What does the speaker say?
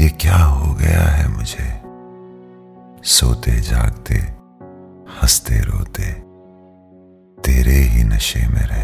ये क्या हो गया है मुझे? सोते, जागते, हँसते, रोते, तेरे ही नशे में रह